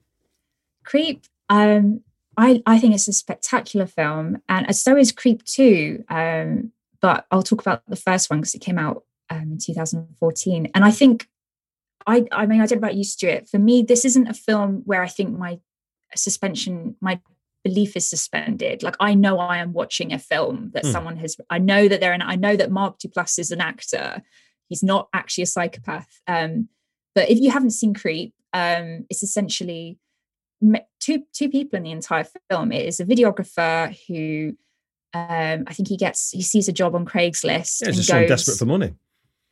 Creep, um, I, I think it's a spectacular film, and so is Creep 2. Um, but I'll talk about the first one because it came out um, in 2014. And I think, I, I mean, I don't know about you, Stuart. For me, this isn't a film where I think my suspension, my belief is suspended. Like I know I am watching a film that Hmm. someone has. I know that they're an. I know that Mark Duplass is an actor. He's not actually a psychopath. Um, but if you haven't seen Creep, um, it's essentially two two people in the entire film. It is a videographer who um, I think he gets he sees a job on Craigslist Yeah, and just goes, desperate for money.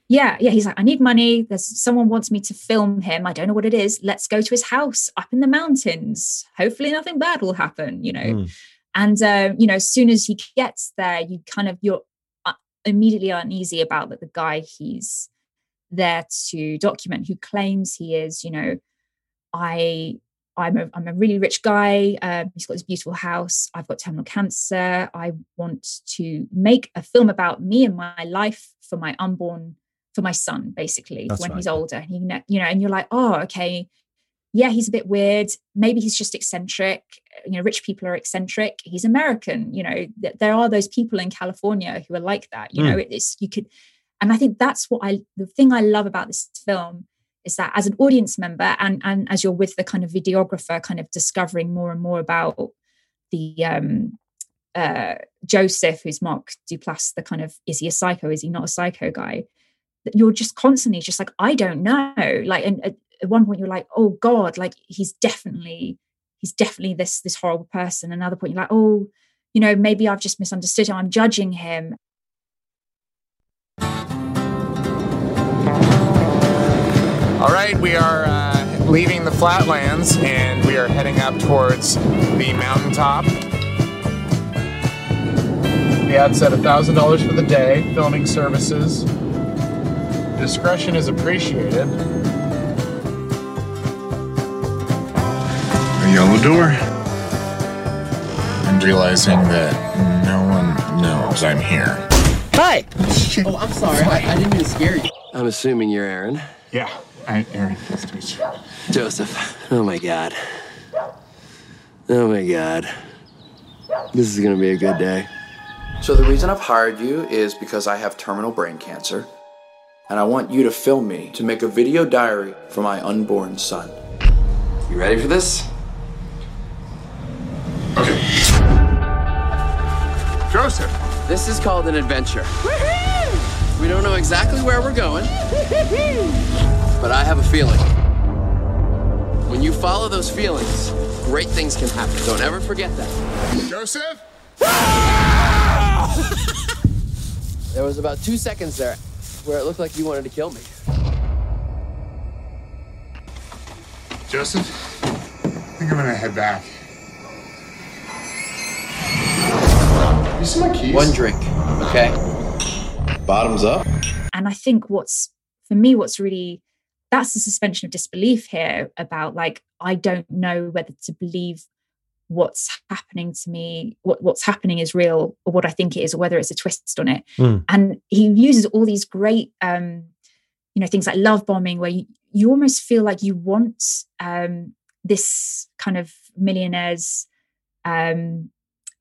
yeah, yeah. He's like, I need money. There's someone wants me to film him. I don't know what it is. Let's go to his house up in the mountains. Hopefully, nothing bad will happen. You know. Mm. And um, you know, as soon as he gets there, you kind of you're uh, immediately uneasy about that the guy he's there to document, who claims he is, you know, I I'm a I'm a really rich guy. Um, he's got this beautiful house. I've got terminal cancer. I want to make a film about me and my life for my unborn for my son, basically, That's when right, he's older. And he, you know, and you're like, oh, okay, yeah, he's a bit weird. Maybe he's just eccentric. You know, rich people are eccentric. He's American. You know, th- there are those people in California who are like that. You know, Mm. it's you could, and I think that's what I the thing I love about this film is that as an audience member and and as you're with the kind of videographer, kind of discovering more and more about the um uh Joseph, who's Mark Duplass, the kind of is he a psycho? Is he not a psycho guy? You're just constantly just like, I don't know. Like and at, at one point you're like, oh God, like he's definitely he's definitely this this horrible person. Another point you're like, oh, you know, maybe I've just misunderstood him. I'm judging him. All right, we are uh, leaving the flatlands and we are heading up towards the mountaintop. The ad said $1,000 for the day, filming services. Discretion is appreciated. A yellow door. And realizing that no one knows I'm here. Hi! [LAUGHS] Oh, I'm sorry. I, I didn't mean to scare you. I'm assuming you're Aaron. Yeah, I, Aaron. Nice to meet you. Joseph. Oh my god. Oh my god. This is gonna be a good day. So the reason I've hired you is because I have terminal brain cancer, and I want you to film me to make a video diary for my unborn son. You ready for this? Okay. Joseph. This is called an adventure. We don't know exactly where we're going, but I have a feeling. When you follow those feelings, great things can happen. Don't ever forget that. Joseph? [LAUGHS] There was about two seconds there where it looked like you wanted to kill me. Joseph? I think I'm gonna head back. You see my keys? One drink, okay? Bottoms up. and i think what's for me what's really that's the suspension of disbelief here about like i don't know whether to believe what's happening to me what, what's happening is real or what i think it is or whether it's a twist on it Mm. and he uses all these great um you know things like love bombing where you, you almost feel like you want um this kind of millionaire's um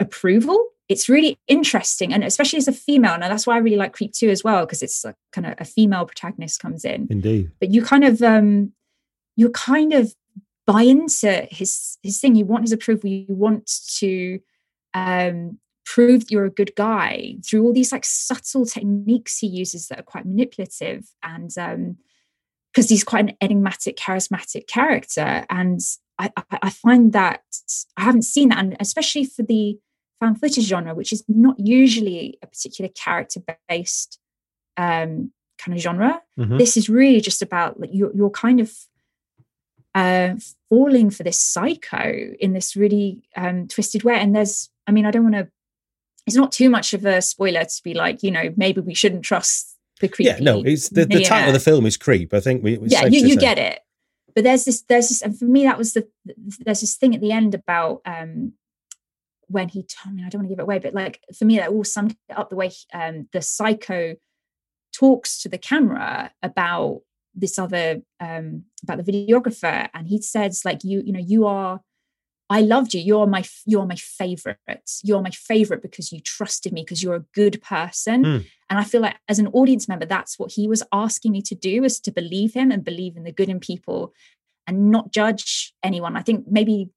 approval it's really interesting and especially as a female and that's why i really like creep 2 as well because it's like kind of a female protagonist comes in. Indeed. but you kind of um you kind of buy into his his thing. You want his approval. You want to um prove that you're a good guy through all these like subtle techniques he uses that are quite manipulative and um because he's quite an enigmatic charismatic character. And I, I i find that i haven't seen that and especially for the found footage genre which is not usually a particular character based um kind of genre Mhm. this is really just about like you're, you're kind of uh, falling for this psycho in this really um, twisted way. And there's, I mean, I don't want to. It's not too much of a spoiler to be like, you know, maybe we shouldn't trust the creepy. Yeah, no, it's the, the title of the film is Creep. I think we. yeah, you, you get it. But there's this, there's this, and for me, that was the, there's this thing at the end about um when he, I mean, I don't want to give it away, but like for me, that all summed up the way he- um the psycho talks to the camera about this other um about the videographer and he says like you you know you are i loved you. You're my you're my favorite you're my favorite because you trusted me because you're a good person. Mm. and i feel like as an audience member that's what he was asking me to do is to believe him and believe in the good in people and not judge anyone. I think maybe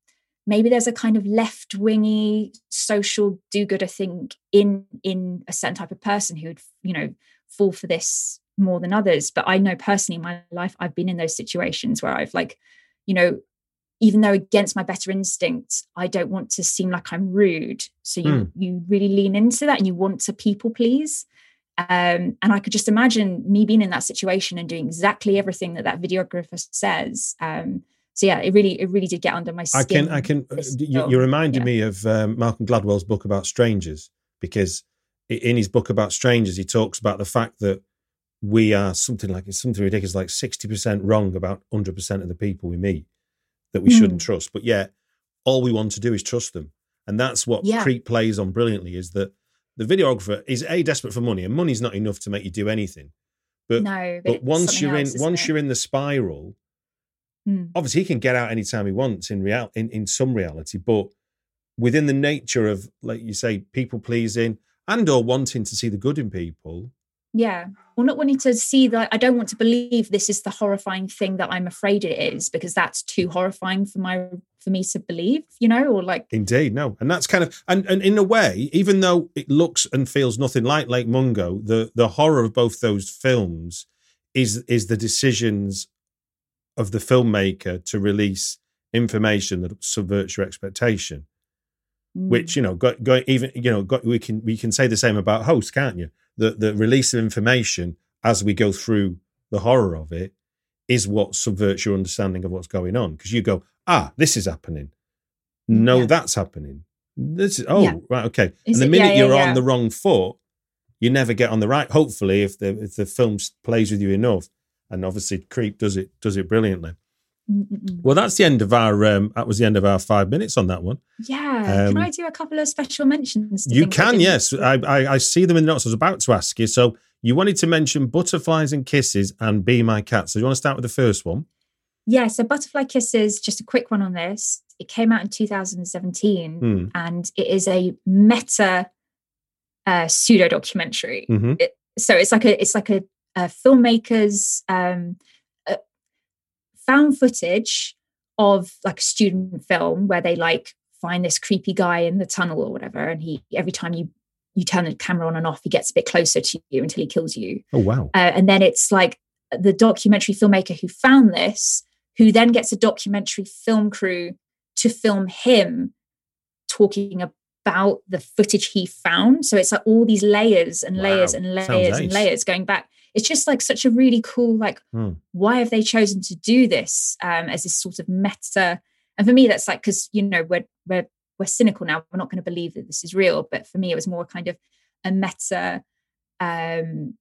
maybe there's a kind of left wingy social do-gooder thing in in a certain type of person who would you know fall for this more than others. But i know personally in my life i've been in those situations where i've like you know even though against my better instincts i don't want to seem like i'm rude. So you Mm. you really lean into that and you want to people please. Um, and i could just imagine me being in that situation and doing exactly everything that that videographer says. Um, so yeah it really it really did get under my skin. I can, I can. uh, You, you reminded Yeah. me of um, Malcolm Gladwell's book about strangers because in his book about strangers, he talks about the fact that we are something like it's something ridiculous, like sixty percent wrong about hundred percent of the people we meet that we shouldn't Mm. trust. But yet, all we want to do is trust them, and that's what Yeah. Creep plays on brilliantly. Is that the videographer is a desperate for money, and money's not enough to make you do anything. But No, but but once you're else, in once it? you're in the spiral, Mm. obviously he can get out anytime he wants in real in, in some reality but within the nature of like you say people pleasing and or wanting to see the good in people. Yeah. Well, not wanting to see that i don't want to believe this is the horrifying thing that i'm afraid it is because that's too horrifying for my for me to believe you know or like indeed no. And that's kind of and, and in a way even though it looks and feels nothing like lake mungo the the horror of both those films is is the decisions of the filmmaker to release information that subverts your expectation mm, which you know go, go even you know go, we can we can say the same about host can't you? The the release of information as we go through the horror of it is what subverts your understanding of what's going on because you go ah this is happening. No Yeah. that's happening. This is oh Yeah. right okay. Is and the minute yeah, yeah, you're on the wrong foot you never get on the right hopefully if the if the film plays with you enough and obviously creep does it does it brilliantly mm, mm, mm. well that's the end of our um that was the end of our five minutes on that one yeah Um, can i do a couple of special mentions You things I can, yes. I, I I see them in the notes. I was about to ask you. So you wanted to mention butterflies and kisses and be my cat. So you want to start with the first one? Yeah, so Butterfly Kisses, just a quick one on this. It came out in 2017 Hmm. and it is a meta uh, pseudo documentary. Mhm. It, so it's like a it's like a, a filmmaker's um, uh, found footage of like a student film where they like find this creepy guy in the tunnel or whatever, and he every time you you turn the camera on and off, he gets a bit closer to you until he kills you. Oh wow! Uh, and then it's like the documentary filmmaker who found this, who then gets a documentary film crew to film him talking about the footage he found. So it's like all these layers and layers Wow. and Sounds layers and ace. layers going back. It's just like such a really cool, like, Hmm. why have they chosen to do this um, as this sort of meta? And for me, that's like because you know we're we're we're cynical now. We're not going to believe that this is real. But for me, it was more kind of a meta um,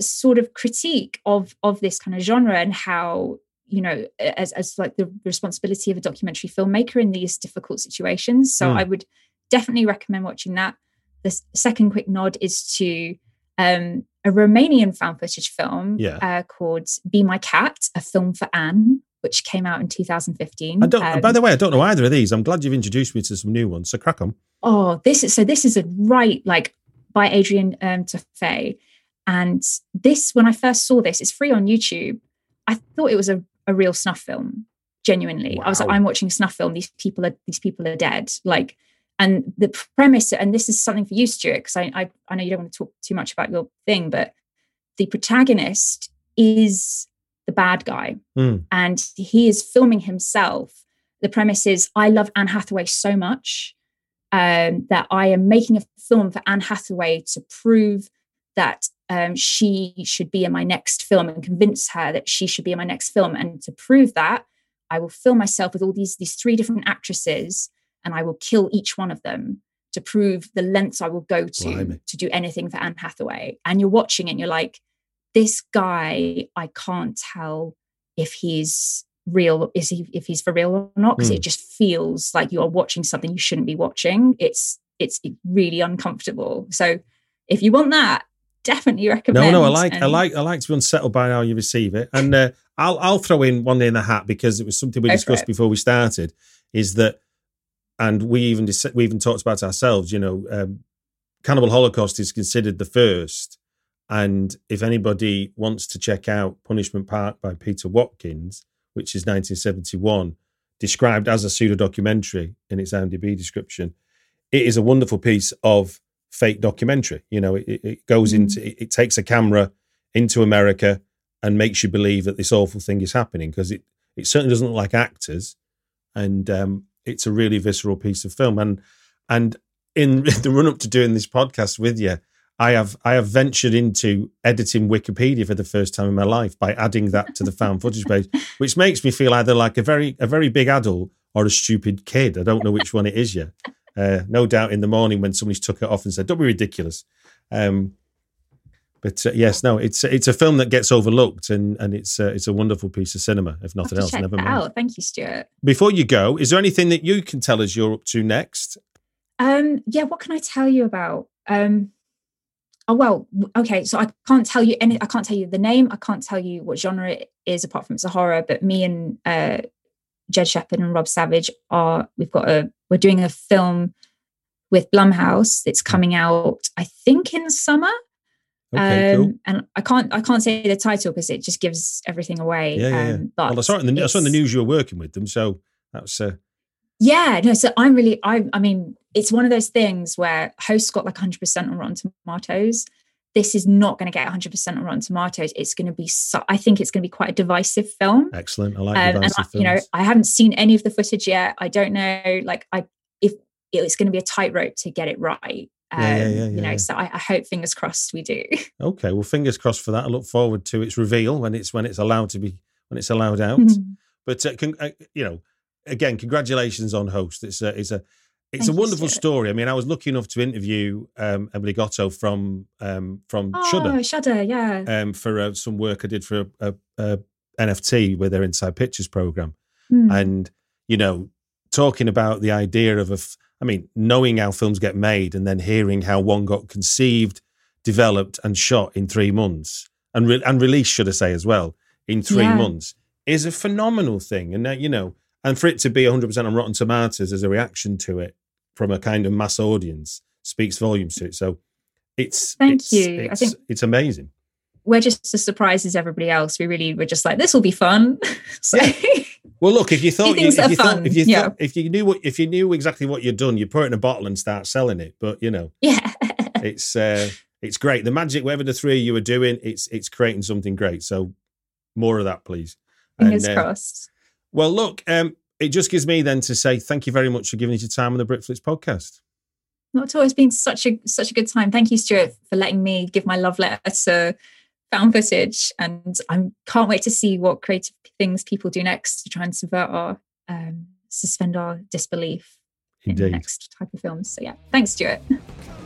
sort of critique of of this kind of genre and how you know as as like the responsibility of a documentary filmmaker in these difficult situations. So Mm. I would definitely recommend watching that. The second quick nod is to um, a Romanian found footage film Yeah. uh, called "Be My Cat," a film for Anne, which came out in 2015. I don't. Um, by the way, I don't know either of these. I'm glad you've introduced me to some new ones. So crack on. oh this is so this is a right like by adrian um Tofei. and this when i first saw this it's free on youtube i thought it was a, a real snuff film genuinely i was like i'm watching a snuff film these people are these people are dead like and the premise and this is something for you stuart because I, I i know you don't want to talk too much about your thing but the protagonist is the bad guy Mm. and he is filming himself. The premise is I love Anne Hathaway so much um, that I am making a film for Anne Hathaway to prove that um, she should be in my next film and convince her that she should be in my next film. And to prove that, I will film myself with all these these three different actresses, and I will kill each one of them to prove the lengths I will go to Blimey. to do anything for Anne Hathaway. And you're watching it, and you're like, this guy, I can't tell if he's real, is he if he's for real or not, because Hmm. it just feels like you are watching something you shouldn't be watching. It's it's really uncomfortable. So if you want that, definitely recommend. No, no, I like, I like, I like to be unsettled by how you receive it, and uh, I'll, I'll throw in one day in the hat because it was something we Go discussed before we started. Is that, and we even we even talked about ourselves. You know, um, Cannibal Holocaust is considered the first, and if anybody wants to check out Punishment Park by Peter Watkins, which is 1971, described as a pseudo documentary in its IMDb description, it is a wonderful piece of fake documentary. You know, it, it- goes into it, it takes a camera into America and makes you believe that this awful thing is happening because it it certainly doesn't look like actors, and um, it's a really visceral piece of film. And and in [LAUGHS] the run up to doing this podcast with you, I have I have ventured into editing Wikipedia for the first time in my life by adding that to the found footage [LAUGHS] page, which makes me feel either like a very a very big adult or a stupid kid. I don't know which one it is yet. Uh, no doubt in the morning when somebody's took it off and said, "Don't be ridiculous." Um, but uh, yes, no, it's it's a film that gets overlooked, and and it's uh, it's a wonderful piece of cinema, if nothing else. Never mind. out. Thank you, Stuart. Before you go, is there anything that you can tell us you're up to next? Um, yeah, what can I tell you about? Um, oh well, okay. So I can't tell you any. I can't tell you the name. I can't tell you what genre it is, apart from it's a horror. But me and uh, Jed Shepherd and Rob Savage are. We've got a. We're doing a film with Blumhouse. It's Hmm. coming out, I think, in summer. Okay, um, cool. And I can't. I can't say the title because it just gives everything away. Yeah, yeah. yeah. Um, but well, I saw it in the I saw in the news you were working with them, so that's uh, yeah, no, so I'm really I I mean, it's one of those things where hosts got like 100% on Rotten Tomatoes. This is not going to get 100% on Rotten Tomatoes. It's going to be so, I think it's going to be quite a divisive film. excellent. I like Um, and divisive I, films. you know, I haven't seen any of the footage yet. I don't know like I if it's going to be a tightrope to get it right. Um, Yeah, yeah, yeah, you know, so I, I hope fingers crossed we do. [LAUGHS] Okay, well, fingers crossed for that. I look forward to its reveal when it's when it's allowed to be when it's allowed out. Mhm. But uh, con- uh, you know, again, congratulations on host. It's a it's a it's Thank a wonderful story. I mean, I was lucky enough to interview um, Emily Gotto from um, from oh, Shudder Shudder, yeah. um, for uh, some work I did for a, a, a NFT with their Inside Pictures program, Hmm. and you know, talking about the idea of a, f- I mean, knowing how films get made and then hearing how one got conceived, developed, and shot in three months, and re- and released, should I say, as well, in three Yeah. months, is a phenomenal thing. And uh, you know, and for it to be 100 percent on Rotten Tomatoes as a reaction to it from a kind of mass audience speaks volumes to it. So. It's Thank it's- you. I think- it's amazing. We're just as surprised as everybody else. We really were just like, this will be fun. [LAUGHS] so [LAUGHS] Well, look, if you thought you, if you thought if you yeah. thought, if you knew what if you knew exactly what you'd done, you'd put it in a bottle and start selling it. But you know, yeah. [LAUGHS] it's uh, it's great. The magic, whatever the three of you are doing, it's it's creating something great. So more of that, please. Fingers And, uh, crossed. Well, look, um, it just gives me then to say thank you very much for giving us your time on the Britflicks podcast. Not at all. It's been such a such a good time. Thank you, Stuart, for letting me give my love letter to found footage, and I can't wait to see what creative things people do next to try and subvert our um, suspend our disbelief in the next type of films. So yeah, thanks, Stuart. [LAUGHS]